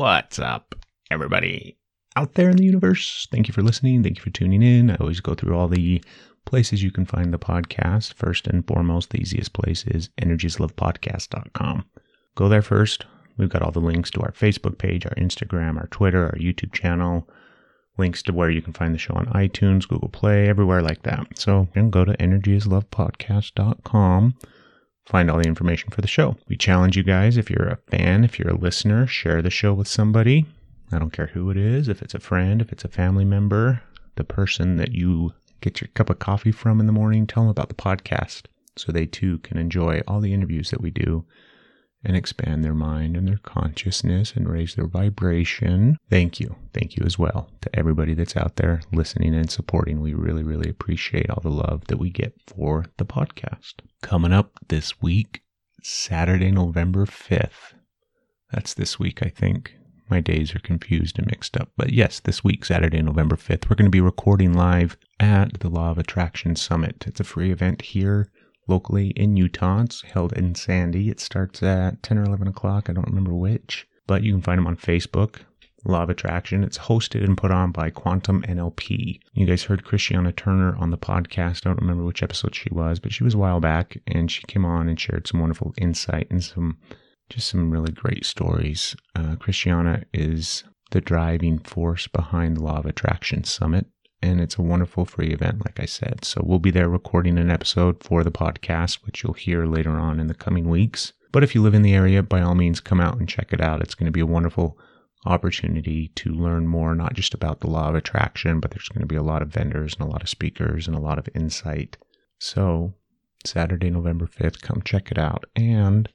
What's up, everybody out there in the universe? Thank you for listening. Thank you for tuning in. I always go through all the places you can find the podcast. First and foremost, the easiest place is energyislovepodcast.com. Go there first. We've got all the links to our Facebook page, our Instagram, our Twitter, our YouTube channel, links to where you can find the show on iTunes, Google Play, everywhere like that. So go to energyislovepodcast.com find all the information for the show. We challenge you guys if you're a fan, if you're a listener, share the show with somebody. I don't care who it is, if it's a friend, if it's a family member, the person that you get your cup of coffee from in the morning, tell them about the podcast so they too can enjoy all the interviews that we do and expand their mind and their consciousness and raise their vibration. Thank you. Thank you as well to everybody that's out there listening and supporting. We really, really appreciate all the love that we get for the podcast. Coming up this week, Saturday, November 5th. That's this week, I think. My days are confused and mixed up. But yes, this week, Saturday, November 5th, we're going to be recording live at the Law of Attraction Summit. It's a free event here locally in Utah. It's held in Sandy. It starts at 10 or 11 o'clock. I don't remember which, but you can find them on Facebook. Law of Attraction. It's hosted and put on by Quantum NLP. You guys heard Christiana Turner on the podcast. I don't remember which episode she was, but she was a while back and she came on and shared some wonderful insight and some just some really great stories. Uh, Christiana is the driving force behind the Law of Attraction Summit and it's a wonderful free event, like I said. So we'll be there recording an episode for the podcast, which you'll hear later on in the coming weeks. But if you live in the area, by all means, come out and check it out. It's going to be a wonderful opportunity to learn more, not just about the law of attraction, but there's going to be a lot of vendors and a lot of speakers and a lot of insight. So, Saturday, November 5th, come check it out. And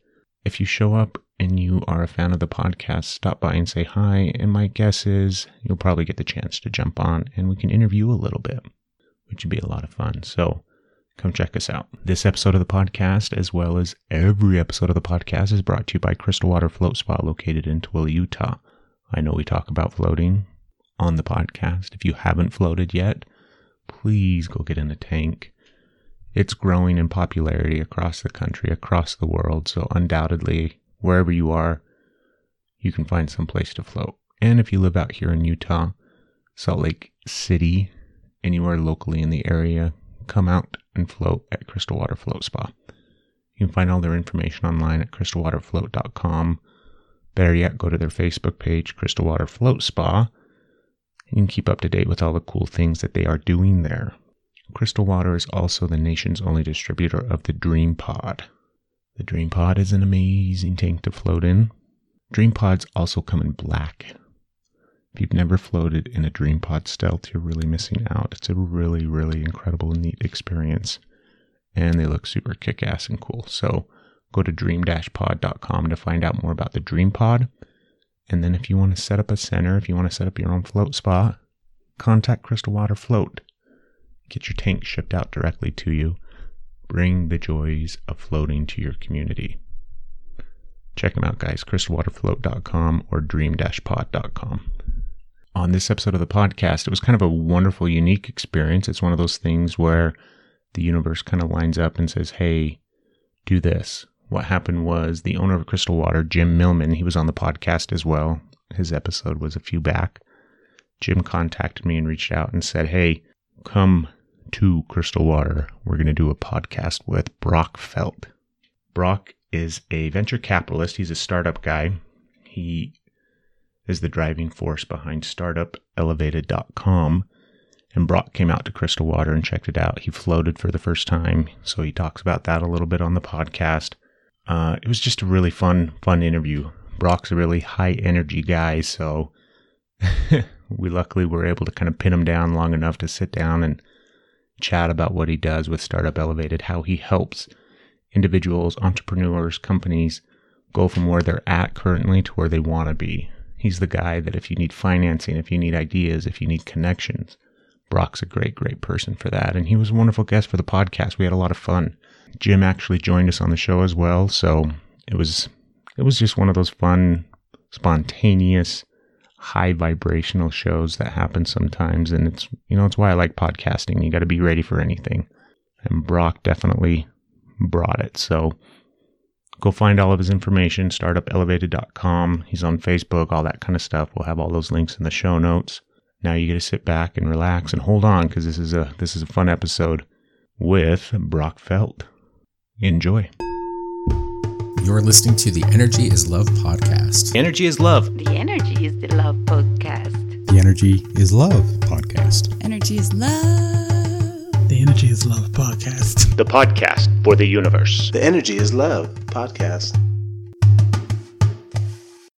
if you show up and you are a fan of the podcast, stop by and say hi. And my guess is you'll probably get the chance to jump on and we can interview a little bit, which would be a lot of fun. So come check us out. This episode of the podcast, as well as every episode of the podcast, is brought to you by Crystal Water Float Spa located in Tooele, Utah. I know we talk about floating on the podcast. If you haven't floated yet, please go get in a tank. It's growing in popularity across the country, across the world. So undoubtedly, wherever you are, you can find some place to float. And if you live out here in Utah, Salt Lake City, anywhere locally in the area, come out and float at Crystal Water Float Spa. You can find all their information online at crystalwaterfloat.com. Better yet, go to their Facebook page, Crystal Water Float Spa. You can keep up to date with all the cool things that they are doing there. Crystal Water is also the nation's only distributor of the Dream Pod. The Dream Pod is an amazing tank to float in. Dream Pods also come in black. If you've never floated in a Dream Pod Stealth, you're really missing out. It's a really, really incredible neat experience. And they look super kick ass and cool. So go to dream-pod.com to find out more about the Dream Pod. And then if you want to set up a center, if you want to set up your own float spot, contact Crystal Water Float. Get your tank shipped out directly to you Bring the joys of floating to your community. Check them out, guys. crystalwaterfloat.com or dream-pod.com. On this episode of the podcast, it was kind of a wonderful, unique experience. It's one of those things where the universe kind of lines up and says, hey, do this. What happened was the owner of Crystal Water, Jim Millman, he was on the podcast as well. His episode was a few back. Jim contacted me and reached out and said, hey, come to Crystal Water, we're going to do a podcast with Brock Felt. Brock is a venture capitalist. He's a startup guy. He is the driving force behind startupelevated.com. And Brock came out to Crystal Water and checked it out. He floated for the first time. So he talks about that a little bit on the podcast. Uh, it was just a really fun, fun interview. Brock's a really high energy guy. So we luckily were able to kind of pin him down long enough to sit down and chat about what he does with Startup Elevated, how he helps individuals, entrepreneurs, companies go from where they're at currently to where they want to be. He's the guy that if you need financing, if you need ideas, if you need connections, Brock's a great, great person for that. And he was a wonderful guest for the podcast. We had a lot of fun. Jim actually joined us on the show as well. So it was it was just one of those fun, spontaneous high vibrational shows that happen sometimes. And it's, you know, it's why I like podcasting. You got to be ready for anything. And Brock definitely brought it. So go find all of his information, startupelevated.com. He's on Facebook, all that kind of stuff. We'll have all those links in the show notes. Now you get to sit back and relax and hold on because this is a this is a fun episode with Brock Felt. Enjoy. You're listening to the Energy is Love podcast. Energy is love. The Energy is the Love podcast. The Energy is Love podcast. Energy is love. The Energy is Love podcast. The podcast for the universe. The Energy is Love podcast.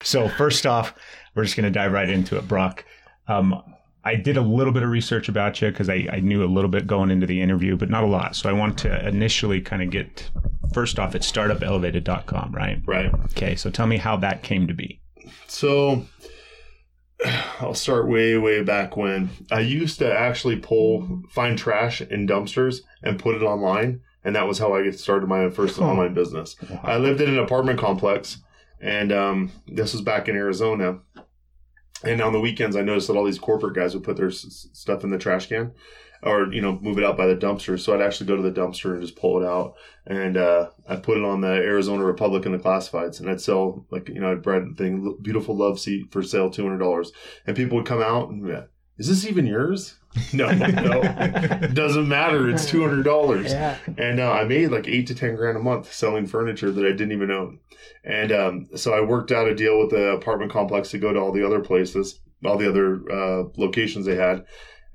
So first off, we're just going to dive right into it, Brock. Um, I did a little bit of research about you because I, I, knew a little bit going into the interview, but not a lot. So I want to initially kind of get first off at startupelevated.com, right? Right. Okay. So tell me how that came to be. So I'll start way, way back when I used to actually pull, find trash in dumpsters and put it online. And that was how I started my first online business. Wow. I lived in an apartment complex and um, this was back in Arizona and on the weekends, I noticed that all these corporate guys would put their s- stuff in the trash can or, you know, move it out by the dumpster. So I'd actually go to the dumpster and just pull it out. And uh, I'd put it on the Arizona Republic in the classifieds. And I'd sell, like, you know, I'd a thing, beautiful love seat for sale, $200. And people would come out and, is this even yours? no, no, doesn't matter. It's two hundred dollars, yeah. and uh, I made like eight to ten grand a month selling furniture that I didn't even own. And um, so I worked out a deal with the apartment complex to go to all the other places, all the other uh, locations they had,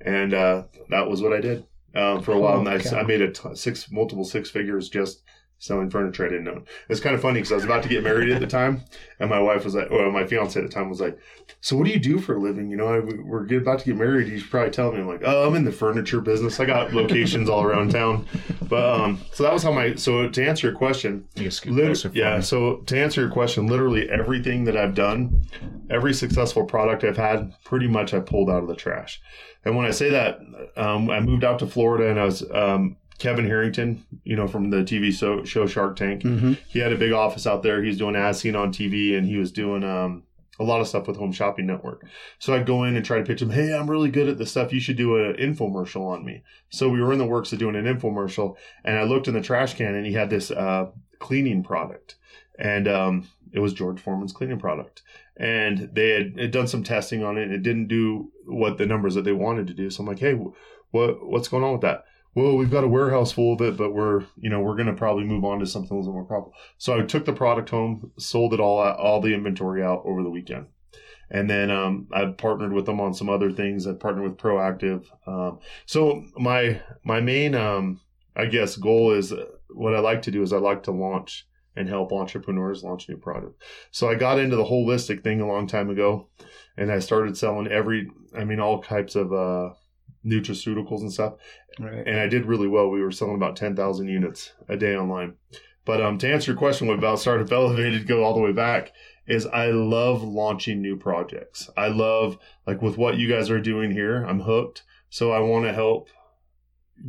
and uh, that was what I did um, for a while. Oh, and I, I made a t- six multiple six figures just selling furniture I didn't own. It's kind of funny because I was about to get married at the time, and my wife was like, well, my fiance at the time was like, "So what do you do for a living? You know, I, we're get, about to get married. You should probably tell me." I'm like, "Oh, I'm in the furniture business. I got locations all around town." But um, so that was how my. So to answer your question, lit- yeah. So to answer your question, literally everything that I've done, every successful product I've had, pretty much I pulled out of the trash. And when I say that, um, I moved out to Florida and I was um, Kevin Harrington, you know, from the TV show, show Shark Tank. Mm-hmm. He had a big office out there. He was doing as seen on TV, and he was doing um, a lot of stuff with Home Shopping Network. So I'd go in and try to pitch him, "Hey, I'm really good at this stuff. You should do an infomercial on me." So we were in the works of doing an infomercial, and I looked in the trash can, and he had this uh, cleaning product, and um, it was George Foreman's cleaning product. And they had, had, done some testing on it, and it didn't do what the numbers that they wanted to do. So I'm like, "Hey, what what's going on with that?" Well, we've got a warehouse full of it, but we're, you know, we're going to probably move on to something a little more profitable. So I took the product home, sold it all, out, all the inventory out over the weekend. And then um, I partnered with them on some other things. I partnered with Proactiv. Um, so my my main, um, I guess, goal is uh, what I like to do is I like to launch and help entrepreneurs launch new product. So I got into the holistic thing a long time ago, and I started selling every, I mean, all types of uh, nutraceuticals and stuff. Right. And I did really well. We were selling about 10,000 units a day online. But um, to answer your question about Startup Elevated, go all the way back, is I love launching new projects. I love, like with what you guys are doing here, I'm hooked. So I want to help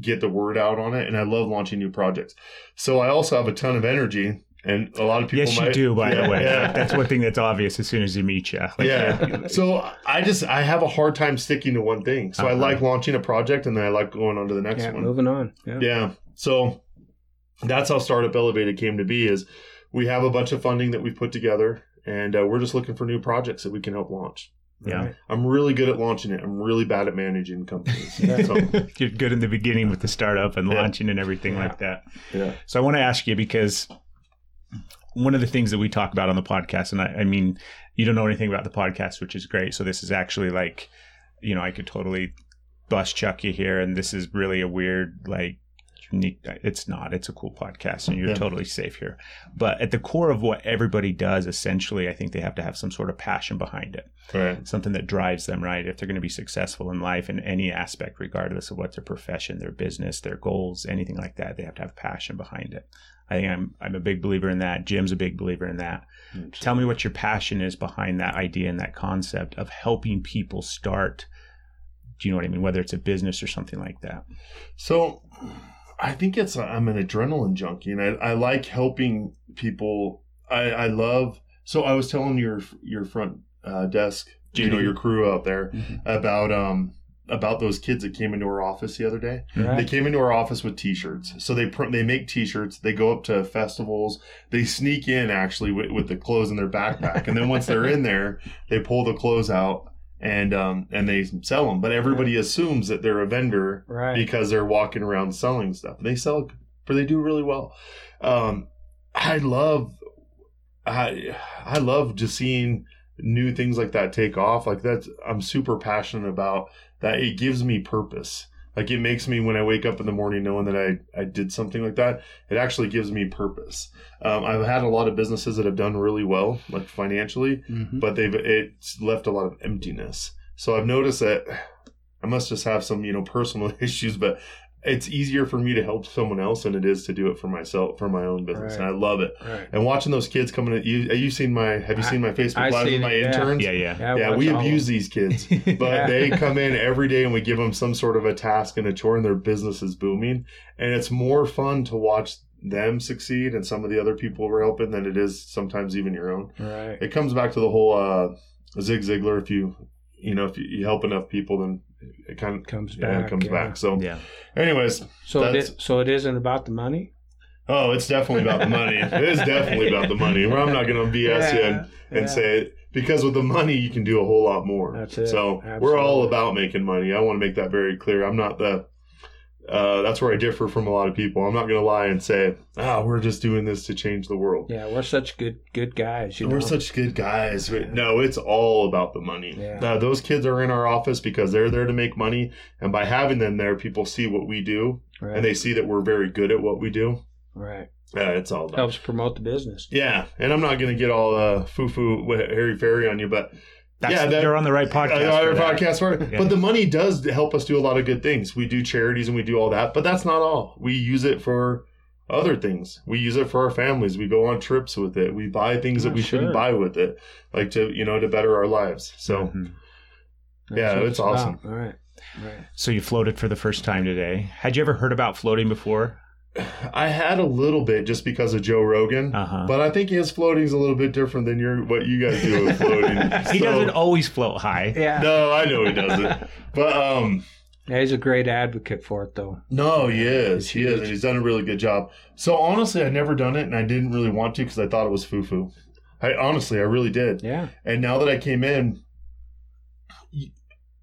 get the word out on it. And I love launching new projects. So I also have a ton of energy and a lot of people. Yes, might, you do. By yeah, the way, yeah. that's one thing that's obvious as soon as you meet you. Like, yeah. so I just I have a hard time sticking to one thing. So uh-huh. I like launching a project, and then I like going on to the next yeah, one. Moving on. Yeah. yeah. So that's how Startup Elevated came to be. Is we have a bunch of funding that we've put together, and uh, we're just looking for new projects that we can help launch. Yeah. I'm really good at launching it. I'm really bad at managing companies. so. You're good in the beginning with the startup and yeah. launching and everything yeah. like that. Yeah. So I want to ask you because one of the things that we talk about on the podcast, and I, I, mean, you don't know anything about the podcast, which is great. So this is actually like, you know, I could totally bust chuck you here, and this is really a weird, like, unique. It's not. It's a cool podcast, and you're yeah. totally safe here. But at the core of what everybody does, essentially, I think they have to have some sort of passion behind it, right. something that drives them. Right, if they're going to be successful in life in any aspect, regardless of what their profession, their business, their goals, anything like that, they have to have passion behind it. I think I'm I'm a big believer in that. Jim's a big believer in that. Tell me what your passion is behind that idea and that concept of helping people start. Do you know what I mean? Whether it's a business or something like that. So, I think it's I'm an adrenaline junkie, and I, I like helping people. I, I love. So I was telling your your front uh, desk, you know, your crew out there mm-hmm. about um about those kids that came into our office the other day. They came into our office with T-shirts. So they pr- they make T-shirts. They go up to festivals. They sneak in actually with, with the clothes in their backpack, and then once they're in there, they pull the clothes out and um and they sell them. But everybody assumes that they're a vendor Right. because they're walking around selling stuff. They sell, but they do really well. Um, I love, I I love just seeing new things like that take off. Like that's I'm super passionate about that. It gives me purpose. Like it makes me when I wake up in the morning knowing that I I did something like that. It actually gives me purpose. Um, I've had a lot of businesses that have done really well, like financially, Mhm. but they've it's left a lot of emptiness. So I've noticed that I must just have some you know personal issues, but it's easier for me to help someone else than it is to do it for myself for my own business, and I love it. Right. And watching those kids coming at you, have you seen my have you seen my Facebook I live with my it, interns? Yeah, yeah. Yeah, watch we abuse these kids, but Yeah. they come in every day and we give them some sort of a task and a chore, and their business is booming. And it's more fun to watch them succeed and some of the other people we're helping than it is sometimes even your own. Right. It comes back to the whole uh, Zig Ziglar. If you you know if you, you help enough people, then it kind of Comes yeah, back. it comes yeah. back. So, Yeah. anyways, So it That's- is, so it isn't about the money. oh, it's definitely about the money. It is definitely about the money. Well, I'm not going to BS you and, and yeah. say it because with the money you can do a whole lot more. That's it. So we're all about making money. I want to make that very clear. I'm not the. Uh, that's where I differ from a lot of people. I'm not going to lie and say, "Ah, we're just doing this to change the world." Yeah, we're such good good guys. You We're know? such good guys. No, it's all about the money. Yeah. Uh, those kids are in our office because they're there to make money, and by having them there, people see what we do, right. and they see that we're very good at what we do. right Uh, it's all about. helps promote the business. Yeah, and I'm not going to get all uh, foo foo Harry Fairy on you, but That's, Yeah, that- you're on the right podcast. Uh, for our that. podcast for it. Yeah. But the money does help us do a lot of good things. We do charities and we do all that, but that's not all. We use it for other things. We use it for our families. We go on trips with it. We buy things that we sure. shouldn't buy with it, like to you know to better our lives. So Mhm. Yeah, it's awesome. about. All right. Right. So you floated for the first time today. Had you ever heard about floating before? I had a little bit just because of Joe Rogan, Uh-huh. but I think his floating's a little bit different than your what you guys do with floating. he So- doesn't always float high. Yeah. No, I know he doesn't. But um, Yeah, he's a great advocate for it, though. No, he is. He is, and he's done a really good job. So honestly, I never done it, and I didn't really want to because I thought it was foo foo. I honestly, I really did. Yeah. And now that I came in,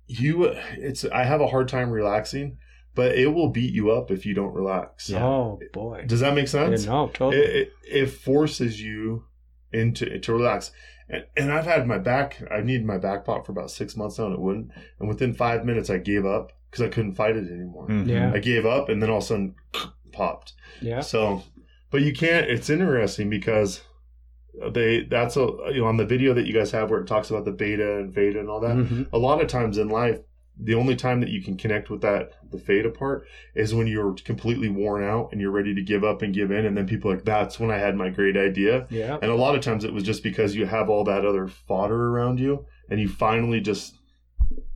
you, it's I have a hard time relaxing, but it will beat you up if you don't relax. Oh boy. Does that make Yeah, sense? no, totally. It, it it forces you into to relax. And, and I've had my back. I needed my back pop for about six months now, and it wouldn't. And within five minutes, I gave up because I couldn't fight it anymore. Mhm. Yeah. I gave up, and then all of a sudden, popped. yeah. So, but you can't. It's interesting because they. That's a you know on the video that you guys have where it talks about the beta and theta and all that. Mhm. A lot of times in life, the only time that you can connect with that the fade apart is when you're completely worn out and you're ready to give up and give in, and then people are like that's when I had my great idea. Yeah. And a lot of times it was just because you have all that other fodder around you, and you finally just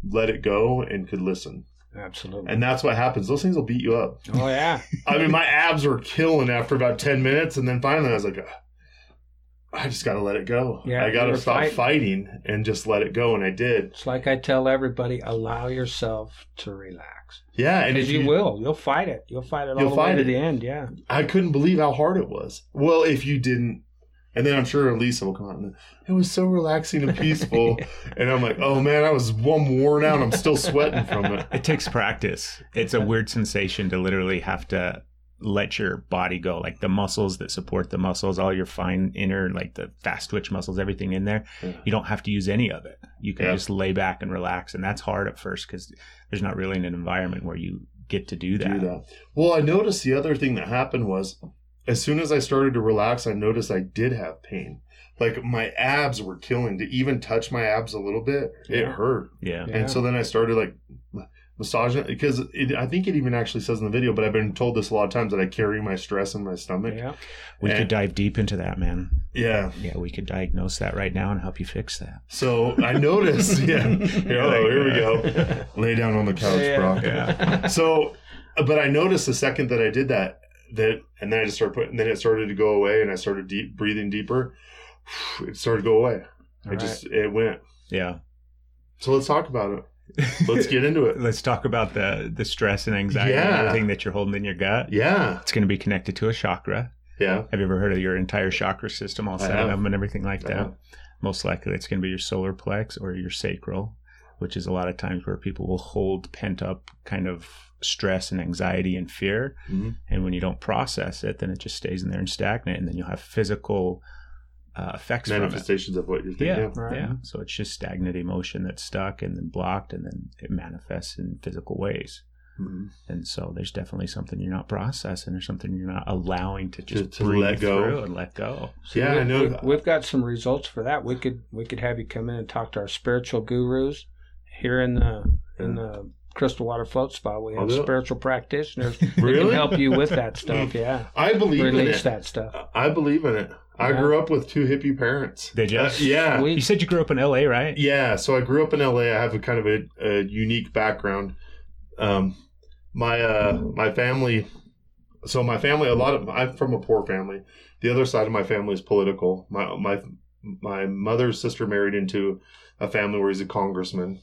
let it go and could listen. Absolutely. And that's what happens. Those things will beat you up. oh yeah. I mean, my abs were killing after about 10 minutes. And then finally I was like, "Ah, I just got to let it go. Yeah, I got to stop fighting. fighting and just let it go. And I did. It's like I tell everybody: allow yourself to relax, Yeah. And if you, will. You'll fight it. You'll fight it all You'll the way fight to it. the end. Yeah. I couldn't believe how hard it was. Well, if you didn't, and then I'm sure Lisa will come out and it was so relaxing and peaceful. and I'm like, oh man, I was one worn out. I'm still sweating from it. It takes practice. It's a weird sensation to literally have to let your body go. Like the muscles that support the muscles, all your fine inner, like the fast twitch muscles, everything in there. Yeah. You don't have to use any of it. You can Yeah. just lay back and relax. And that's hard at first because there's not really an environment where you get to do that. do that. Well, I noticed the other thing that happened was as soon as I started to relax, I noticed I did have pain. Like my abs were killing. To even touch my abs a little bit, it Yeah. hurt. Yeah. Yeah. And so then I started like massaging it because it, I think it even actually says in the video, but I've been told this a lot of times that I carry my stress in my stomach. Yeah. We And- could dive deep into that, man. Yeah. Yeah, we could diagnose that right now and help you fix that. So I noticed. yeah. Here, oh, here we go. Lay down on the couch, Yeah. Brock. Yeah. so but i noticed the second that i did that that and then i just started putting then it started to go away and i started deep breathing deeper it started to go away All it just it went Yeah. so let's talk about it let's get into it. Let's talk about the the stress and anxiety and Yeah. everything that you're holding in your gut. Yeah, It's going to be connected to a chakra. yeah. Have you ever heard of your entire chakra system, all seven of them and everything like I that? have. Most likely it's going to be your solar plex or your sacral, which is a lot of times where people will hold pent up kind of stress and anxiety and fear. Mhm. And when you don't process it, then it just stays in there and stagnant. And then you'll have physical uh, effects from it. Manifestations of what you're thinking. Yeah, Yeah. Right. yeah. So it's just stagnant emotion that's stuck and then blocked, and then it manifests in physical ways. Mhm. And so there's definitely something you're not processing or something you're not allowing to just to breathe let go. through and let go. So Yeah, we, I know. We, have got some results for that. We could we could have you come in and talk to our spiritual gurus here in the in the Crystal Water Float Spa. We have spiritual practitioners that can help you with that stuff. Yeah, I believe in release it. that stuff. I believe in it. I Yeah. grew up with two hippie parents. Did you? Uh, yeah. Sweet. You said you grew up in LA, right? Yeah, so I grew up in LA. I have a kind of a, a unique background. Um, my uh, my family. So my family, a lot of I'm from a poor family. The other side of my family is political. My my my mother's sister married into a family where he's a congressman,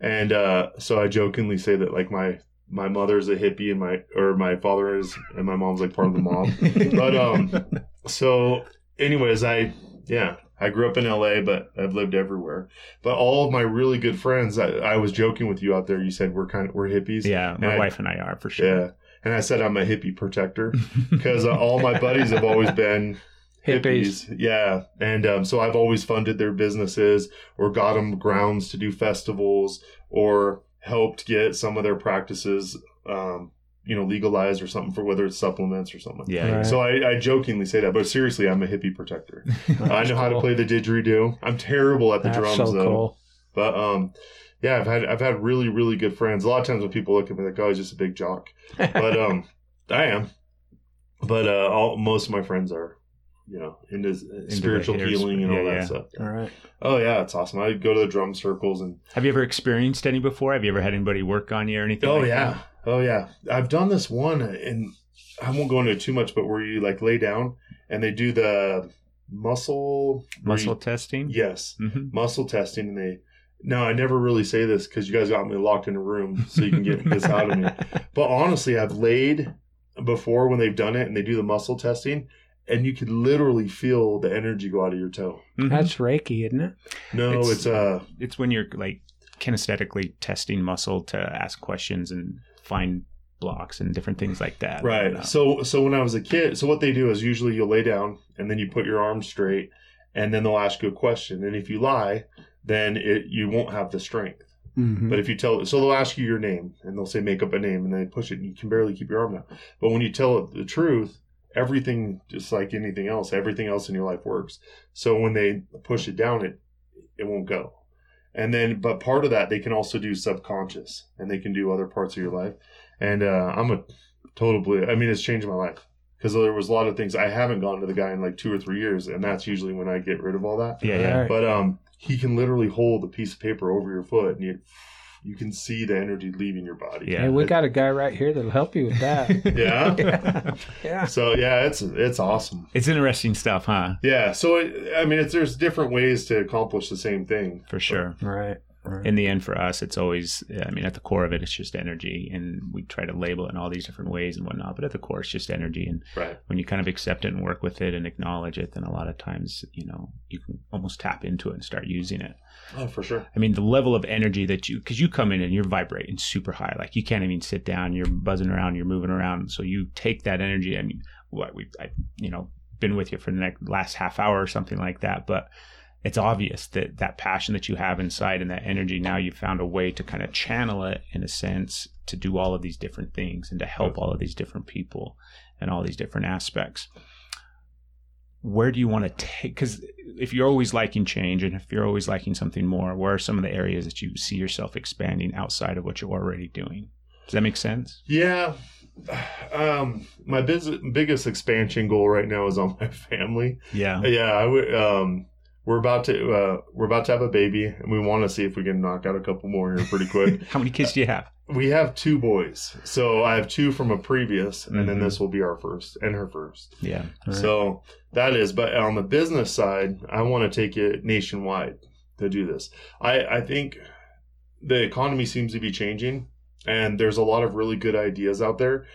and uh, so I jokingly say that like my my mother's a hippie and my or my father is and my mom's like part of the mob. but um, so anyways, I yeah, I grew up in LA, but I've lived everywhere. But all of my really good friends, I, I was joking with you out there. You said we're kind of we're hippies. Yeah, my And I- wife and I are for sure. yeah. And I said I'm a hippie protector because uh, all my buddies have always been Hippies. hippies. Yeah, and um, so I've always funded their businesses or got them grounds to do festivals or helped get some of their practices, um, you know, legalized or something for whether it's supplements or something. Yeah. Right. So I, I jokingly say that, but seriously, I'm a hippie protector. I know how to play the didgeridoo. I'm terrible at the That's drums so though. cool. But um, yeah, I've had I've had really really good friends. A lot of times when people look at me like, oh, he's just a big jock, but um, I am. But uh, all most of my friends are, you know, into, the spiritual healing and all Yeah, that yeah. stuff. All right. Oh yeah, it's awesome. I go to the drum circles and Have you ever experienced any before? Have you ever had anybody work on you or anything? oh like yeah, that? oh yeah. I've done this one, and I won't go into it too much, but where you like lay down and they do the muscle muscle you- testing. yes, hmm muscle testing, and they. No, I never really say this because you guys got me locked in a room, so you can get this out of me. But honestly, I've laid before when they've done it and they do the muscle testing, and you could literally feel the energy go out of your toe. That's Reiki, isn't it? No, It's- it's, uh, it's when you're like kinesthetically testing muscle to ask questions and find blocks and different things like that. I don't know. right. So, so when I was a kid, so what they do is usually you'll lay down and then you put your arms straight, and then they'll ask you a question, and if you lie, then it you won't have the strength. Mm-hmm. But if you tell, it, so they'll ask you your name and they'll say make up a name and they push it and you can barely keep your arm down. But when you tell it the truth, everything, just like anything else, everything else in your life works. So when they push it down, it, it won't go. And then, but part of that, they can also do subconscious and they can do other parts of your life. And, uh, I'm a total blue. I mean, it's changed my life because there was a lot of things I haven't gone to the guy in like two or three years. And that's usually when I get rid of all that. yeah, yeah. But um, he can literally hold a piece of paper over your foot, and you you can see the energy leaving your body. Yeah. Hey, we got a guy right here that'll help you with that. Yeah. yeah. So yeah, it's it's awesome. It's interesting stuff, huh? Yeah. So it, I mean, it's there's different ways to accomplish the same thing. For sure. Right. Right. in the end for us it's always i mean at the core of it it's just energy and we try to label it in all these different ways and whatnot but at the core it's just energy and Right. when you kind of accept it and work with it and acknowledge it then a lot of times you know you can almost tap into it and start using it Oh, for sure. i mean the level of energy that you because you come in and you're vibrating super high like you can't even sit down you're buzzing around you're moving around so you take that energy i mean what we i you know been with you for the next last half hour or something like that but it's obvious that that passion that you have inside and that energy now you've found a way to kind of channel it in a sense to do all of these different things and to help all of these different people and all these different aspects where do you want to take because if you're always liking change and if you're always liking something more where are some of the areas that you see yourself expanding outside of what you're already doing does that make sense Yeah. Um, my biz- biggest expansion goal right now is on my family. yeah Yeah, I would. Um, we're about to uh, we're about to have a baby, and we want to see if we can knock out a couple more here pretty quick. how many kids do you have we have two boys, so I have two from a previous, and then Mhm. this will be our first and her first. yeah So that is, but on the business side, I want to take it nationwide to do this. I I think the economy seems to be changing, and there's a lot of really good ideas out there.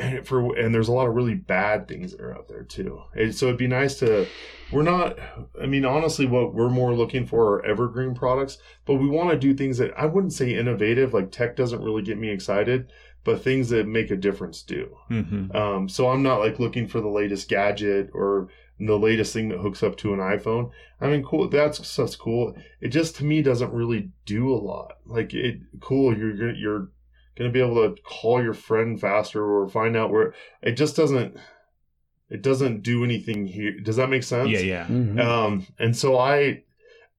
And for and there's a lot of really bad things that are out there too. And so it'd be nice to. We're not. I mean, honestly, what we're more looking for are evergreen products, but we want to do things that I wouldn't say innovative. Like tech doesn't really get me excited, but things that make a difference do. Mm-hmm. Um, so I'm not like looking for the latest gadget or the latest thing that hooks up to an iPhone. I mean, cool. That's stuff's cool. It just to me doesn't really do a lot. Like it, cool. You're gonna- you're gonna be able to call your friend faster or find out where. It just doesn't. It doesn't do anything here. Does that make sense? Yeah, yeah. Mhm. Um, and so I,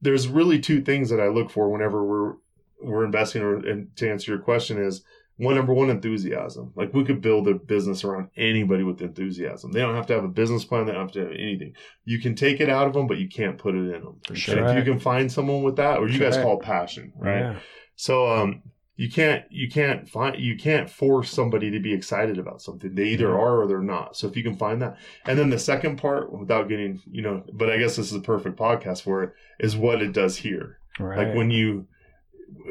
there's really two things that I look for whenever we're we're investing. Or and to answer your question is one number one enthusiasm. Like we could build a business around anybody with enthusiasm. They don't have to have a business plan. They don't have to have anything. You can take it out of them, but you can't put it in them. For And sure. if you can find someone with that, or you guys call it passion, right? Yeah. So um you can't you can't find you can't force somebody to be excited about something. They either mm-hmm. are or they're not. So if you can find that. And then the second part, without getting, you know, but I guess this is a perfect podcast for it, is what it does here. Right. Like when you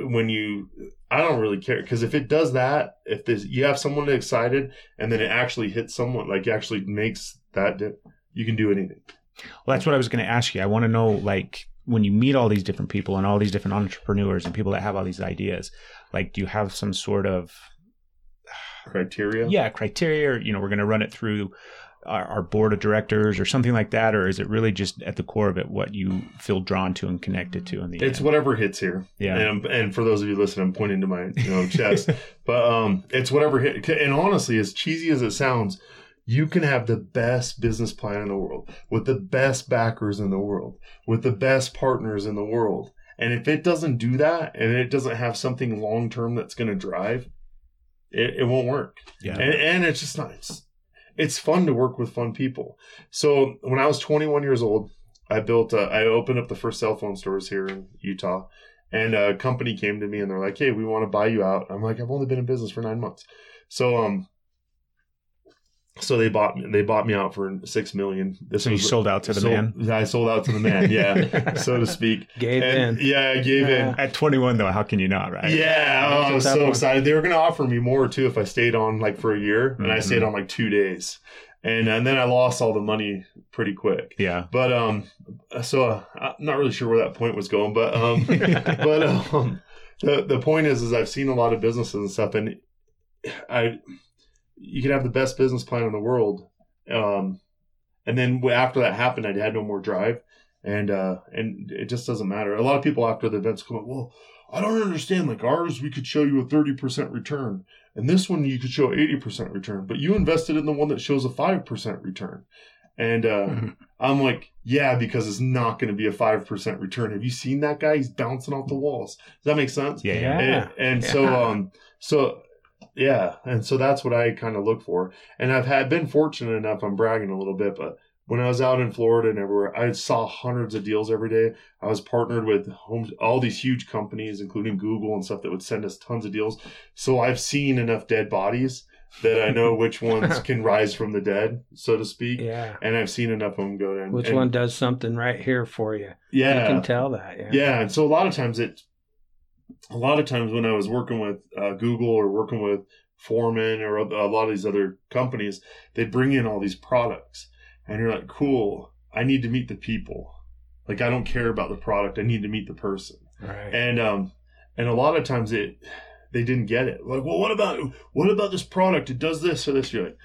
when you I don't really care because if it does that, if this you have someone excited and then it actually hits someone, like actually makes that dip, you can do anything. Well, that's what I was going to ask you. I want to know, like, when you meet all these different people and all these different entrepreneurs and people that have all these ideas, like, do you have some sort of Criteria. yeah criteria? Or, you know, we're going to run it through our, our board of directors or something like that, or is it really just at the core of it what you feel drawn to and connected to in the It's end? whatever hits here. Yeah. And, and for those of you listening, I'm pointing to my you know chest. but um, it's whatever hit. And honestly, as cheesy as it sounds, you can have the best business plan in the world with the best backers in the world with the best partners in the world. And if it doesn't do that, and it doesn't have something long term that's going to drive, it, it won't work. yeah. And, and it's just not. It's, it's fun to work with fun people. So when I was 21 years old, I built. A, I opened up the first cell phone stores here in Utah, and a company came to me and they're like, "Hey, we want to buy you out." I'm like, "I've only been in business for nine months." So um, so they bought me. They bought me out for six million. This so you was- sold out to the sold- man. I sold out to the man. Yeah, so to speak. Gave And- in. Yeah, I gave in. At 21, though, how can you not, right? Yeah, oh, I was That's a tough so one. excited. They were going to offer me more too if I stayed on like for a year, and I stayed on like two days, and and then I lost all the money pretty quick. Yeah. But um, so uh, I'm not really sure where that point was going, but um, but um, the the point is, is I've seen a lot of businesses and stuff, and I you can have the best business plan in the world, um, and then after that happened, I had no more drive, and uh, and it just doesn't matter. A lot of people after the events come up, well, I don't understand. Like ours, we could show you a thirty percent return, and this one you could show eighty percent return, but you invested in the one that shows a five percent return, and uh. I'm like, yeah, because it's not going to be a five percent return. Have you seen that guy? He's bouncing off the walls. Does that make sense? Yeah. Yeah. Yeah. And, and so, um, so yeah, and so that's what I kind of look for. And I've had been fortunate enough. I'm bragging a little bit, but when I was out in Florida and everywhere, I saw hundreds of deals every day. I was partnered with homes, all these huge companies, including Google and stuff, that would send us tons of deals. So I've seen enough dead bodies that I know which ones can rise from the dead, so to speak. Yeah. And I've seen enough of them go in. Which and- one does something right here for you? Yeah, You can tell that. Yeah. yeah, and so a lot of times it, a lot of times when I was working with uh, Google or working with Foreman or a lot of these other companies, they'd bring in all these products, and you're like, cool. I need to meet the people. Like I don't care about the product. I need to meet the person. Right. And um, and a lot of times it, they didn't get it. Like, well, what about what about this product? It does this or this. You're like,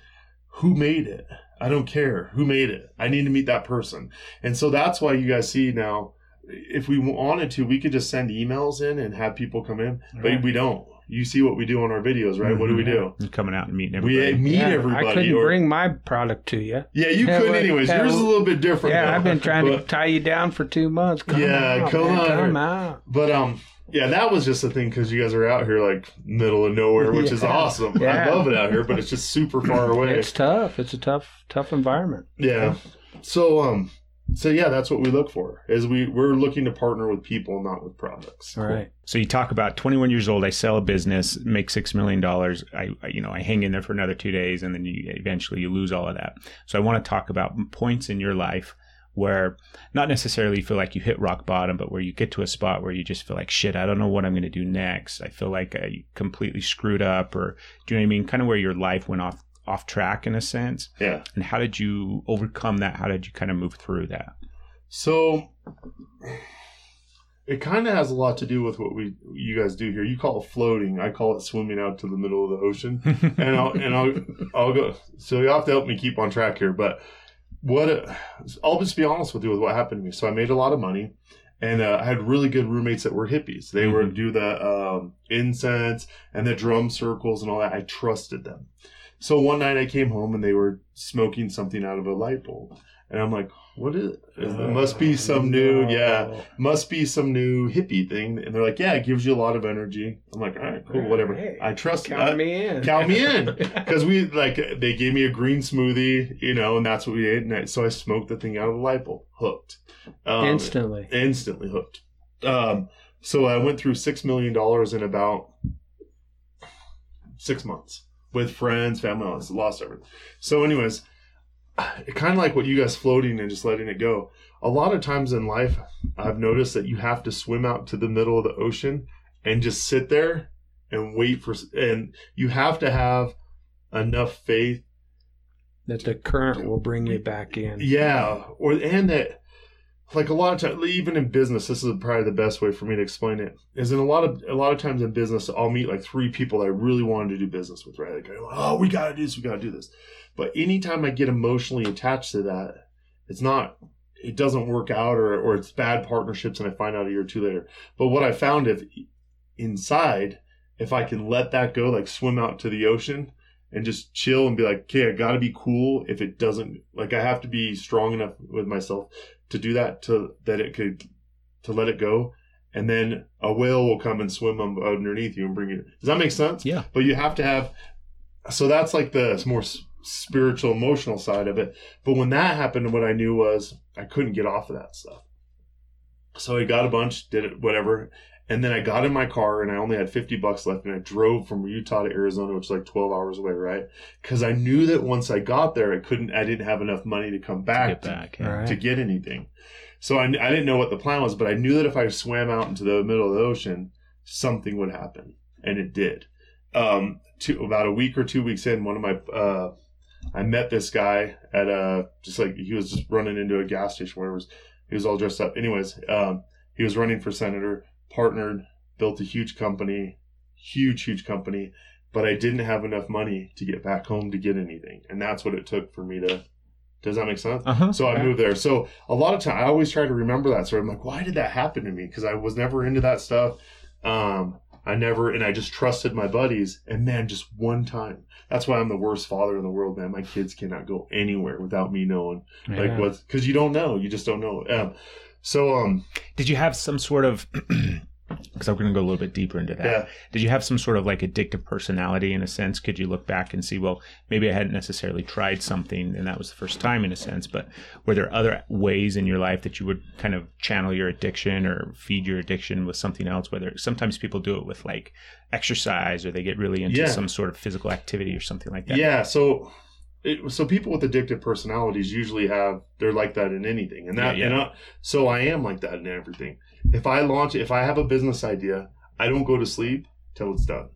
who made it? I don't care who made it. I need to meet that person. And so that's why you guys see now, if we wanted to, we could just send emails in and have people come in, but we don't. You see what we do on our videos, right? What do we do? You're coming out and meeting We everybody. meet Yeah, everybody. I couldn't or- bring my product to you. yeah, you Yeah, couldn't well, anyways. yeah, Yours is a little bit different. Yeah, though. I've been trying But- to tie you down for two months. Come Yeah, out, come man, on. Come out. But um, yeah, that was just a thing because you guys are out here like middle of nowhere, which is Yeah. awesome. I love it out here, but it's just super far away. It's tough. It's a tough, tough environment. yeah. So um, so yeah, that's what we look for. Is we we're looking to partner with people, not with products. Right. So you talk about 21 years old. I sell a business, make six million dollars. I, I, you know, I hang in there for another two days, and then you eventually you lose all of that. So I want to talk about points in your life where not necessarily feel like you hit rock bottom, but where you get to a spot where you just feel like shit, I don't know what I'm going to do next. I feel like I completely screwed up, or do you know what I mean? Kind of where your life went off off track in a sense. Yeah. And how did you overcome that? How did you kind of move through that? So it kind of has a lot to do with what we you guys do here. You call it floating. I call it swimming out to the middle of the ocean. and I'll and I'll I'll go. So you have to help me keep on track here. But what I'll just be honest with you with what happened to me. So I made a lot of money, and uh, I had really good roommates that were hippies. They would do the um, incense and the drum circles and all that. I trusted them. So one night I came home and they were smoking something out of a light bulb, and I'm like, "What is? It must be some new, yeah." must be some new hippie thing. And they're like, yeah, it gives you a lot of energy. I'm like, all right, cool, whatever. Hey, I trust Count uh, me in. Count me in. Because we, like, they gave me a green smoothie, you know, and that's what we ate. And I, so I smoked the thing out of the light bulb, hooked. Um, Instantly. Instantly hooked. Um, so I went through $6 million in about six months with friends, family, all this, lost everything. So, anyways, kind of like what you guys floating and just letting it go. A lot of times in life, I've noticed that you have to swim out to the middle of the ocean and just sit there and wait for, and you have to have enough faith. that the current will bring you back in. Yeah. Or, and that, like a lot of times, even in business, this is probably the best way for me to explain it. Is in a lot of a lot of times in business, I'll meet like three people that I really wanted to do business with. Right? Like, oh, we gotta do this, we gotta do this. But anytime I get emotionally attached to that, it's not. It doesn't work out, or or it's bad partnerships, and I find out a year or two later. But what I found if inside, if I can let that go, like swim out to the ocean and just chill and be like, okay, I got to be cool. If it doesn't, like, I have to be strong enough with myself to do that to that it could to let it go. And then a whale will come and swim underneath you and bring you does that make sense? Yeah. but you have to have so that's like the more spiritual emotional side of it. But when that happened what i knew was i couldn't get off of that stuff. So i got a bunch did it whatever and then i got in my car and i only had 50 bucks left and i drove from utah to arizona which is like 12 hours away right because i knew that once i got there i couldn't i didn't have enough money to come back Get back. yeah. Right. to get anything. So I, I didn't know what the plan was, but I knew that if I swam out into the middle of the ocean, something would happen, and it did. Um, two, about a week or two weeks in, one of my uh, I met this guy at a just like he was just running into a gas station, where it was he was all dressed up. Anyways, um, he was running for senator, partnered, built a huge company, huge huge company, but I didn't have enough money to get back home to get anything, and that's what it took for me to. Does that make sense? Uh huh. So I moved there. So a lot of time, I always try to remember that. So I'm like, why did that happen to me? Because I was never into that stuff. Um, I never, and I just trusted my buddies. And man, just one time. That's why I'm the worst father in the world, man. My kids cannot go anywhere without me knowing, like Yeah. what, because you don't know. You just don't know. Um, so um, Did you have some sort of? Because I'm going to go a little bit deeper into that. yeah, Did you have some sort of like addictive personality in a sense? Could you look back and see, well, maybe I hadn't necessarily tried something and that was the first time in a sense, but were there other ways in your life that you would kind of channel your addiction or feed your addiction with something else? Whether sometimes people do it with like exercise or they get really into Yeah. some sort of physical activity or something like that. yeah. So. It, so people with addictive personalities usually have they're like that in anything. And that Yeah, yeah. and I, so I am like that in everything. If I launch if I have a business idea I don't go to sleep till it's done.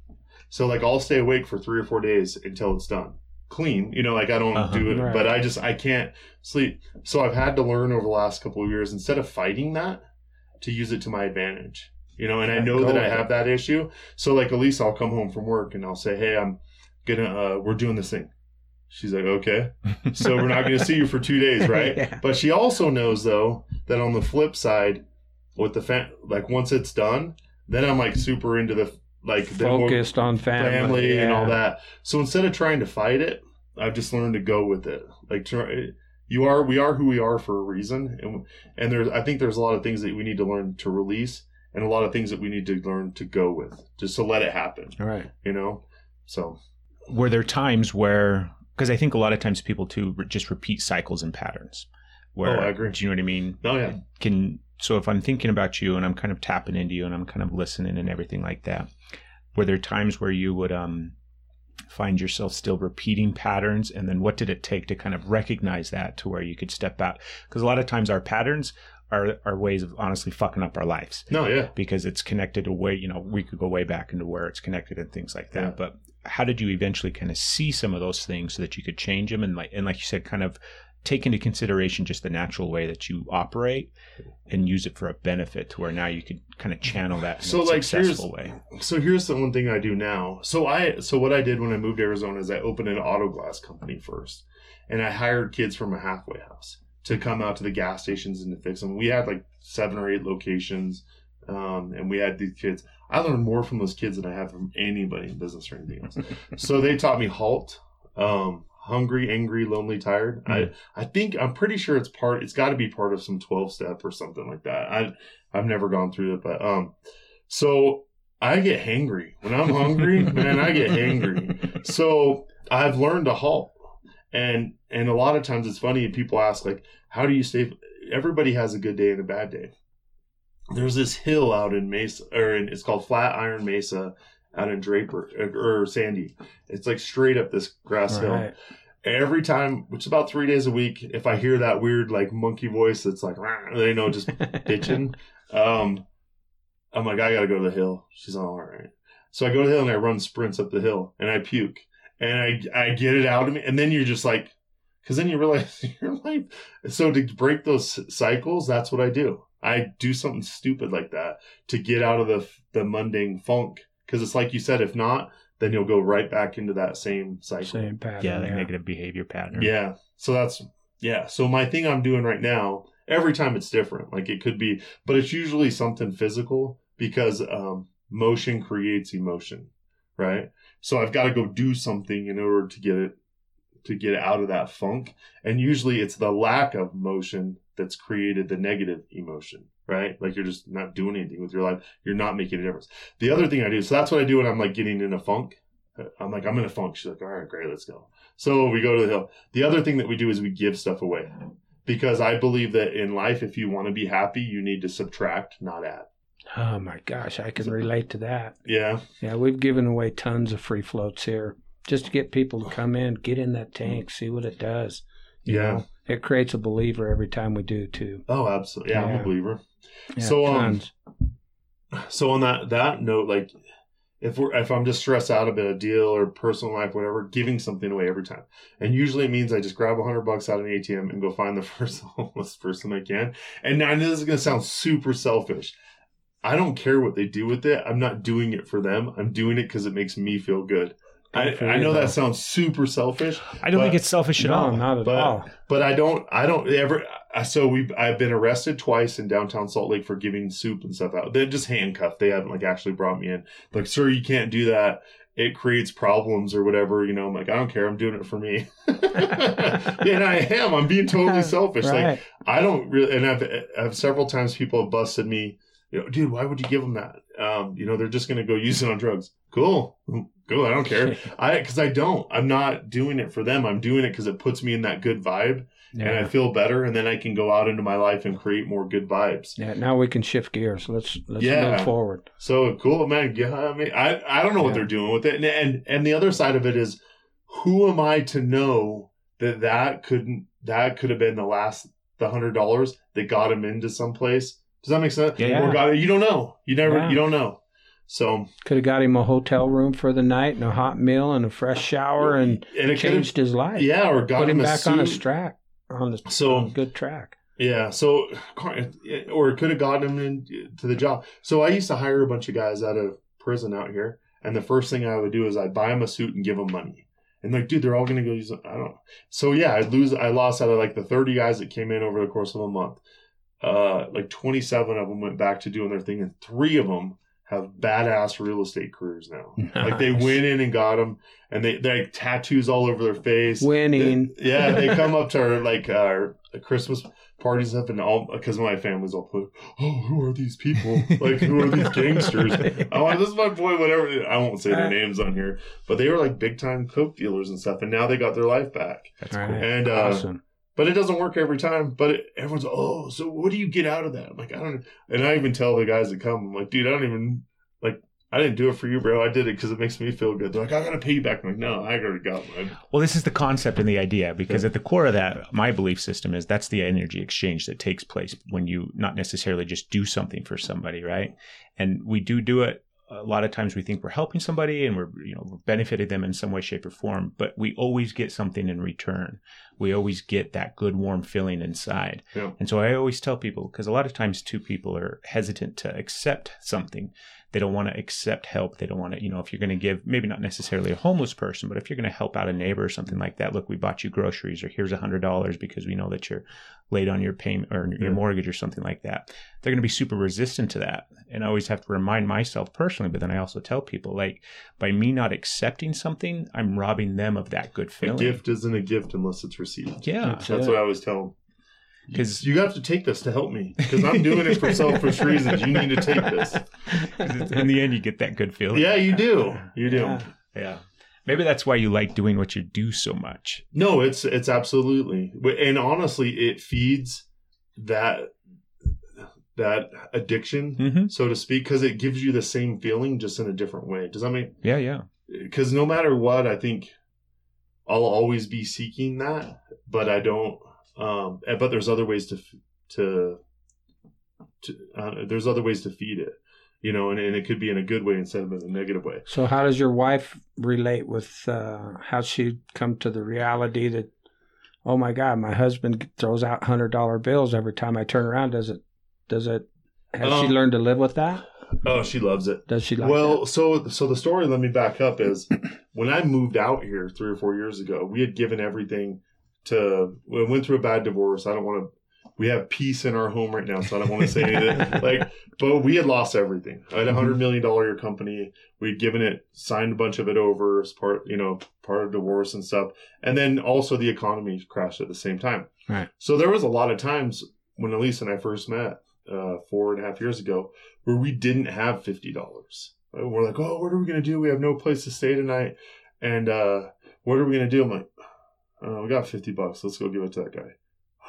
So like I'll stay awake for three or four days until it's done. Clean you know like I don't Uh-huh. do it Right. but I just I can't sleep. So I've had to learn over the last couple of years instead of fighting that to use it to my advantage you know and I know go that I have that issue. So like at least I'll come home from work and I'll say hey I'm gonna uh we're doing this thing she's like okay so we're not going to see you for two days, right? Yeah. But she also knows though that on the flip side, with the fam- like once it's done, then I'm like super into the like the Focused on family, family and all that. So instead of trying to fight it, I've just learned to go with it. Like try, you are, we are who we are for a reason, and and there's I think there's a lot of things that we need to learn to release, and a lot of things that we need to learn to go with, just to let it happen. All right. You know, so were there times where because i think a lot of times people too re- just repeat cycles and patterns where Oh, I agree. do you know what i mean oh yeah, can so if i'm thinking about you and i'm kind of tapping into you and i'm kind of listening and everything like that were there times where you would um find yourself still repeating patterns? And then what did it take to kind of recognize that to where you could step out? Because a lot of times our patterns are, are ways of honestly fucking up our lives No, yeah. because it's connected to way, you know, we could go way back into where it's connected and things like that. Yeah. But how did you eventually kind of see some of those things so that you could change them and like, and like you said, kind of take into consideration just the natural way that you operate and use it for a benefit to where now you could kind of channel that in So, a like, successful here's- way. So here's the one thing I do now. So I so what I did when I moved to Arizona is I opened an auto glass company first, and I hired kids from a halfway house to come out to the gas stations and to fix them. We had like seven or eight locations, um, and we had these kids. I learned more from those kids than I have from anybody in business or anything else. so they taught me halt, um, hungry, angry, lonely, tired. I I think I'm pretty sure it's part. It's got to be part of some 12 step or something like that. I I've never gone through it, but um, so I get hangry when I'm hungry. man, I get hangry. So I've learned to halt, and and a lot of times it's funny. People ask like, how do you stay? Everybody has a good day and a bad day. There's this hill out in Mesa, or in, it's called Flat Iron Mesa, out in Draper or, or Sandy. It's like straight up this grass hill Right. every time, which is about three days a week, if I hear that weird like monkey voice that's like, you know, just bitching, um, I'm like, I gotta go to the hill. She's all right. So I go to the hill and I run sprints up the hill and I puke and I I get it out of me, and then you're just like, because then you realize your life. So to break those cycles, that's what I do. I do something stupid like that to get out of the the mundane funk. Because it's like you said, if not, then you'll go right back into that same cycle. Same pattern. Yeah, like negative behavior pattern. Yeah. So that's yeah. So my thing I'm doing right now, every time it's different. Like it could be, but it's usually something physical because um, motion creates emotion, right? So I've got to go do something in order to get it to get out of that funk. And usually it's the lack of motion that's created the negative emotion, right? Like you're just not doing anything with your life. You're not making a difference. The other thing I do, so that's what I do when I'm like getting in a funk. I'm like, I'm in a funk. She's like, all right, great, let's go. So we go to the hill. The other thing that we do is we give stuff away because I believe that in life, if you want to be happy, you need to subtract, not add. Oh my gosh, I can relate to that. Yeah. Yeah, we've given away tons of free floats here just to get people to come in, get in that tank, see what it does. Yeah. know, it creates a believer every time we do too. Oh, absolutely. Yeah, I'm a believer. Yeah, So, um. So on that that note, like if we're if I'm just stressed out about a deal or personal life, whatever, giving something away every time. And usually it means I just grab a hundred bucks out of an ATM and go find the first homeless person I can. And now this is gonna sound super selfish. I don't care what they do with it. I'm not doing it for them. I'm doing it because it makes me feel good. I, I know though. that sounds super selfish, I don't But- think it's selfish at no, all. not at but- all. but I don't, I don't ever. So we, I've been arrested twice in downtown Salt Lake for giving soup and stuff out. They're just handcuffed. They haven't like actually brought me in. Like, sir, you can't do that. It creates problems or whatever. You know, I'm like, I don't care. I'm doing it for me. and I am. I'm being totally selfish. Like. I don't really, and I've, I've several times people have busted me. You know, dude, why would you give them that? Um, you know, they're just gonna go use it on drugs. Cool, cool. I don't care. I because I don't. I'm not doing it for them. I'm doing it because it puts me in that good vibe, and I feel better, and then I can go out into my life and create more good vibes. yeah, now we can shift gears. Let's let's Yeah. move forward. So cool, man. Yeah, I mean, I I don't know what they're doing with it, and, and and the other side of it is, who am I to know that that couldn't that could have been the last the hundred dollars that got him into some place? Does that make sense? Yeah. Or got you don't know. You never. Yeah. You don't know. So Could have got him a hotel room for the night and a hot meal and a fresh shower and and it changed his life. yeah, or got Put him a back on a suit. track on the So- on good track. Yeah, so or it could have gotten him into the job. So I used to hire a bunch of guys out of prison out here, and the first thing I would do is I'd buy them a suit and give them money. And like, dude, they're all gonna go use. it. I don't. So yeah, I lose. I lost out of like the thirty guys that came in over the course of a month. Uh, like twenty seven of them went back to doing their thing, and three of them have badass real estate careers now. Like they went in and got them, and they they had tattoos all over their face. Winning. Yeah, they come up to our like our Christmas parties up and all because my family's all put. Oh, who are these people? Like, who are these gangsters? Oh, this is my boy. Whatever. I won't say their names on here, but they were like big time coke dealers and stuff, and now they got their life back. That's cool. right. And uh, awesome. but it doesn't work every time. But it, everyone's oh, so what do you get out of that? I'm like, I don't. And I even tell the guys that come, I'm like, dude, I don't even like. I didn't do it for you, bro. I did it because it makes me feel good. They're like, I gotta pay you back. I'm like, no, I already got mine. Well, this is the concept and the idea because at the core of that, my belief system is that's the energy exchange that takes place when you not necessarily just do something for somebody, right? And we do do it. A lot of times we think we're helping somebody and we're, you know, we're benefiting them in some way, shape, or form, but we always get something in return. We always get that good, warm feeling inside. Yeah. And so I always tell people, because a lot of times two people are hesitant to accept something. They don't want to accept help. They don't want to, you know, if you're going to give, maybe not necessarily a homeless person, but if you're going to help out a neighbor or something like that, look, we bought you groceries or here's a hundred dollars because we know that you're late on your payment or your Yeah. mortgage or something like that. They're going to be super resistant to that. And I always have to remind myself personally, but then I also tell people like by me not accepting something, I'm robbing them of that good A feeling. gift isn't a gift unless it's received. Yeah. That's That's what I always tell them. 'Cause- you have to take this to help me because I'm doing it for selfish reasons. You need to take this. in the end, you get that good feeling. Yeah, you do. You do. Yeah. Yeah. Maybe that's why you like doing what you do so much. No, it's it's absolutely, and honestly, it feeds that that addiction, Mm-hmm. so to speak, because it gives you the same feeling just in a different way. Does that make? Yeah, yeah. Because no matter what, I think I'll always be seeking that, but I don't. Um, and- but there's other ways to to to uh, there's other ways to feed it, you know, and, and it could be in a good way instead of in a negative way. So, how does your wife relate with uh, how she come to the reality that, oh my God, my husband throws out hundred dollar bills every time I turn around? Does it? Does it? Has she Um, learned to live with that? Oh, she loves it. Does she like well, so so the story. Let me back up. Is when I moved out here three or four years ago, we had given everything to. We went through a bad divorce. I don't want to. We have peace in our home right now, so I don't want to say anything. like, but we had lost everything. I had a hundred million dollar year company. We'd given it, signed a bunch of it over as part, you know, part of divorce and stuff, and then also the economy crashed at the same time. Right. So there was a lot of times when Elise and I first met uh, four and a half years ago where we didn't have fifty dollars. We're like, oh, what are we gonna do? We have no place to stay tonight, and uh, what are we gonna do? I'm like, oh, we got fifty bucks. Let's go give it to that guy.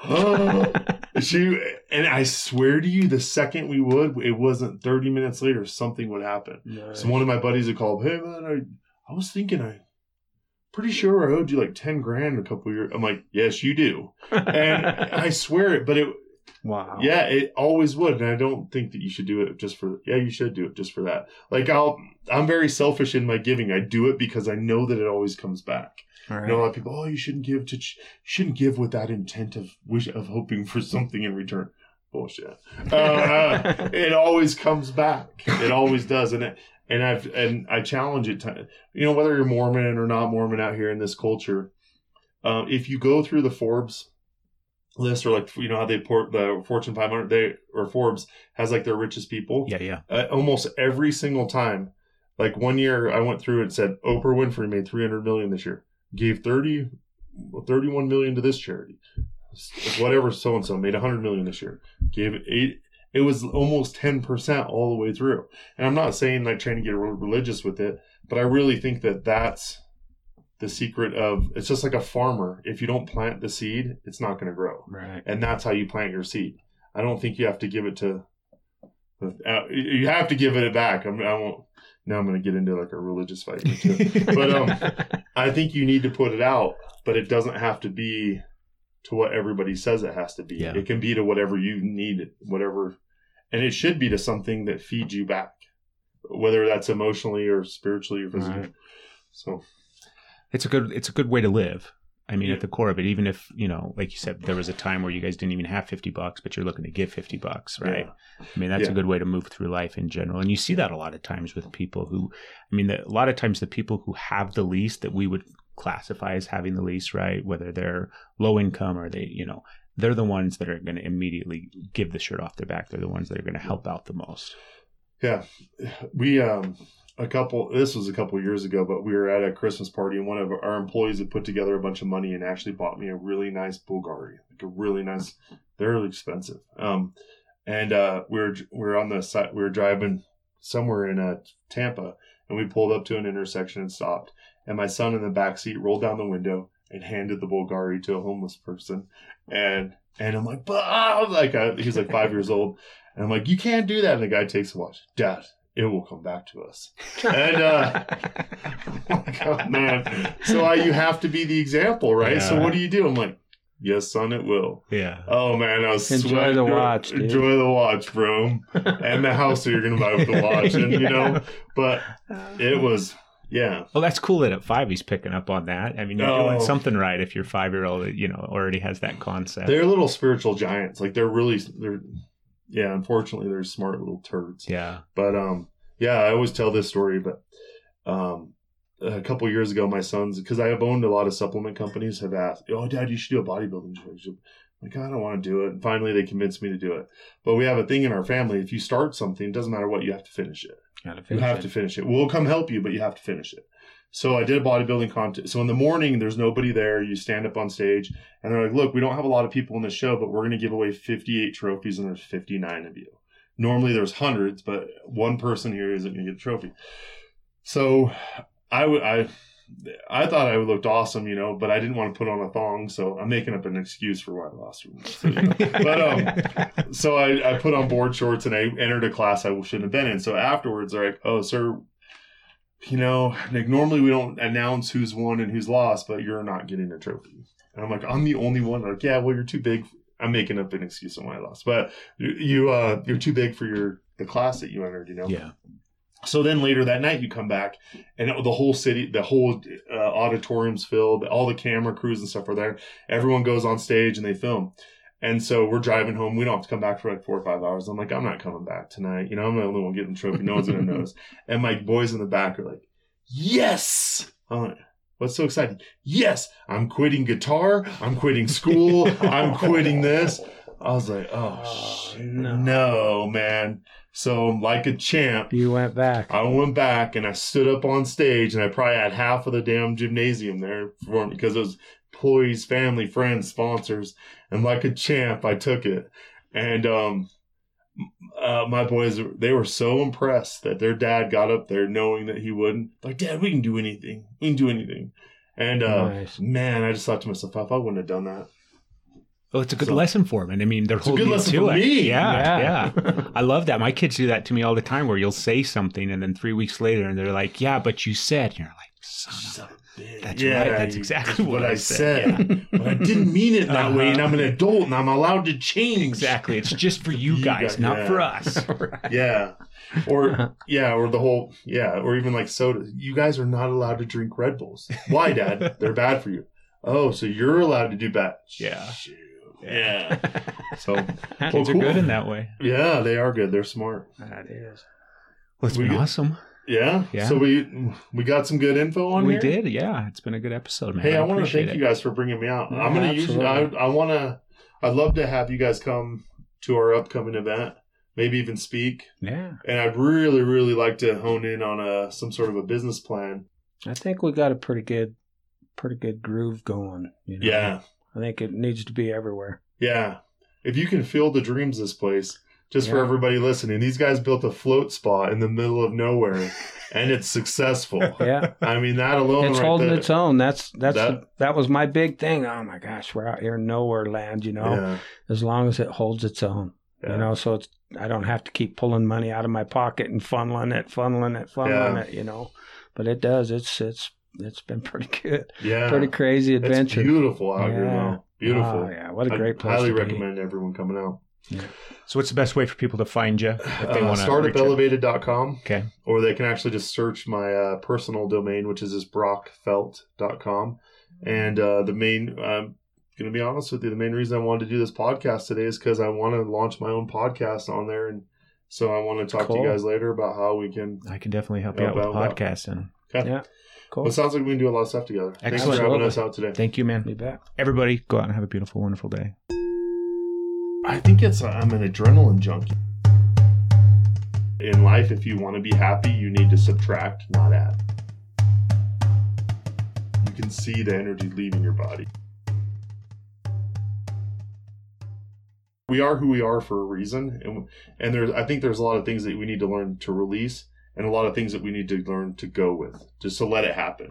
Oh, she and I swear to you, the second we would, it wasn't thirty minutes later, something would happen. that? So one of my buddies would call, hey man, I, I was thinking I. Pretty sure I owed you like ten grand a couple years. I'm like, yes, you do, and I swear it. But it, wow. yeah, it always would, and I don't think that you should do it just for. Yeah, you should do it just for that. Like I'll, I'm very selfish in my giving. I do it because I know that it always comes back. All You know, a lot of people, oh, you shouldn't give to, ch- shouldn't give with that intent of wish of hoping for something in return. Bullshit. Uh, uh, it always comes back. It always does, and it, and I've and I challenge it. To, you know, whether you're Mormon or not Mormon out here in this culture, um, if you go through the Forbes list or like you know how they port the Fortune 500, they or Forbes has like their richest people. Yeah, yeah. Uh, almost every single time. Like one year, I went through and said Oprah Winfrey made 300 million this year, gave 30, 31 million to this charity, whatever so and so made 100 million this year, gave eight. It was almost 10% all the way through. And I'm not saying like trying to get religious with it, but I really think that that's the secret of it's just like a farmer. If you don't plant the seed, it's not going to grow Right. and that's how you plant your seed. I don't think you have to give it to. Uh, you have to give it back. I'm, I won't. Now I'm going to get into like a religious fight. but um, I think you need to put it out, but it doesn't have to be to what everybody says it has to be. Yeah. It can be to whatever you need, it, whatever, and it should be to something that feeds you back, whether that's emotionally or spiritually or physically. Right. So it's a good it's a good way to live. I mean, Yeah. at the core of it, even if you know, like you said, there was a time where you guys didn't even have fifty bucks, but you're looking to give fifty bucks, right? I mean, that's Yeah. a good way to move through life in general, and you see that a lot of times with people who, I mean, the, a lot of times the people who have the least that we would classify as having the least, right? Whether they're low income or they, you know, they're the ones that are going to immediately give the shirt off their back. They're the ones that are going to help out the most. Yeah, we um a couple. This was a couple years ago, but we were at a Christmas party, and one of our employees had put together a bunch of money and actually bought me a really nice Bulgari, like a really nice. They're expensive. Um, and uh, we were we were on the side. We were driving somewhere in uh, Tampa, and we pulled up to an intersection and stopped. And my son in the back seat rolled down the window and handed the Bulgari to a homeless person, and and I'm like, Bob, like uh, he's like five years old. And I'm like, you can't do that. And the guy takes a watch. Dad, it will come back to us. And uh, like, oh, man, so I, you have to be the example, right? So what do you do? I'm like, yes, son, it will. Yeah. Oh man, I was Enjoy sweating. the watch, dude. Enjoy the watch, bro, and the house that you're gonna buy with the watch, and you know. But it was, yeah, Well, that's cool that at five he's picking up on that. I mean, you're Oh. doing something right if your five year old, you know, already has that concept. they're little spiritual giants. Like they're really, they're, yeah. Unfortunately, they're smart little turds. yeah. But um, yeah, I always tell this story, but um, a couple years ago, my sons, because I have owned a lot of supplement companies, have asked, "Oh, Dad, you should do a bodybuilding show." Like, I don't want to do it. And finally, they convinced me to do it. But we have a thing in our family: if you start something, it doesn't matter what, you have to finish it. Gotta You have it. to finish it. We'll come help you, but you have to finish it. So I did a bodybuilding contest. So in the morning, there's nobody there. You stand up on stage, and they're like, "Look, we don't have a lot of people in the show, but we're going to give away 58 trophies, and there's 59 of you. Normally there's hundreds, but one person here isn't going to get a trophy." So I would I. I thought I looked awesome, you know, but I didn't want to put on a thong, so I'm making up an excuse for why I lost. So, you know. But, um, so I, I put on board shorts and I entered a class I shouldn't have been in. So afterwards, they're like, "Oh, sir, you know, like normally we don't announce who's won and who's lost, but you're not getting a trophy." And I'm like, "I'm the only one." They're like, yeah, well, you're too big. I'm making up an excuse on why I lost, but you, uh, you're too big for your the class that you entered. You know. yeah. So then later that night, you come back, and the whole city, the whole uh, auditorium's filled. All the camera crews and stuff are there. Everyone goes on stage and they film. And so we're driving home. We don't have to come back for like four or five hours. I'm like, I'm not coming back tonight. You know, I'm the only one getting the trophy. No one's gonna notice. And my boys in the back are like, Yes. I'm like, What's so exciting? Yes, I'm quitting guitar. I'm quitting school. I'm quitting this. I was like, oh, Oh, shit. no. no, man. So, like a champ, You went back. I went back and I stood up on stage and I probably had half of the damn gymnasium there for me because it was employees, family, friends, sponsors, and like a champ, I took it. And um, uh, my boys, they were so impressed that their dad got up there knowing that he wouldn't. Like, Dad, we can do anything. We can do anything. And uh, Nice. man, I just thought to myself, if I wouldn't have done that, Well, it's a good So- lesson for him. And I mean, they're It's a holding good lesson to for it. me. Yeah, Yeah. yeah. I love that. My kids do that to me all the time where you'll say something and then three weeks later and they're like, yeah, but you said, and you're like, son of a bitch. That's right. That's exactly that's what I said. said. but I didn't mean it that way, and I'm an uh-huh. adult and I'm allowed to change. Exactly. It's just for you You guys, guys, not yeah. for us. Yeah. Or uh-huh. yeah, or the whole yeah, or even like soda. You guys are not allowed to drink Red Bulls. Why, Dad? They're bad for you. Oh, so you're allowed to do bad. Yeah. Shoot. Yeah. So Kids are cool. good in that way. yeah, they are good. They're smart. That is. Well, it's We been awesome. Yeah. Yeah. So we we got some good info on we here. did. Yeah. It's been a good episode, man. Hey, I, want to thank it. you guys for bringing me out. Yeah, I'm gonna use. I. I want to. I'd love to have you guys come to our upcoming event. Maybe even speak. Yeah. And I'd really, really like to hone in on a some sort of a business plan. I think we got a pretty good, pretty good groove going. You know? Yeah, I think it needs to be everywhere. yeah. If you can feel the dreams, this place. Just for everybody listening, these guys built a float spot in the middle of nowhere, and it's successful. Yeah. I mean, that alone. it's right holding there- its own. That's that's That- the, that was my big thing. Oh my gosh, we're out here in nowhere land. You know, Yeah, as long as it holds its own. yeah. You know, so it's I don't have to keep pulling money out of my pocket and funneling it, funneling it, funneling Yeah. it. You know, but it does. It's it's it's been pretty good, yeah. pretty crazy It's adventure. beautiful out here, Yeah. though. Beautiful. Oh, yeah, what a great place. highly to be. recommend everyone coming out. So, what's the best way for people to find you if they Uh, want to reach out? startupelevated.com. Okay. or they can actually just search my uh, personal domain, which is just brockfelt.com. And uh, the main, I'm going to be honest with you, the main reason I wanted to do this podcast today is because I want to launch my own podcast on there. And so I want to talk to you guys later about how we can. I can definitely help you out Help with out. podcasting. Yeah, cool. Well, it sounds like we can do a lot of stuff together. Excellent. Thanks for Excellent. having us out today. Thank you, man. Be back. Everybody, go out and have a beautiful, wonderful day. I think it's I'm an adrenaline junkie. In life, if you want to be happy, you need to subtract, not add. You can see the energy leaving your body. We are who we are for a reason, and and there's I think there's a lot of things that we need to learn to release, and a lot of things that we need to learn to go with, just to let it happen.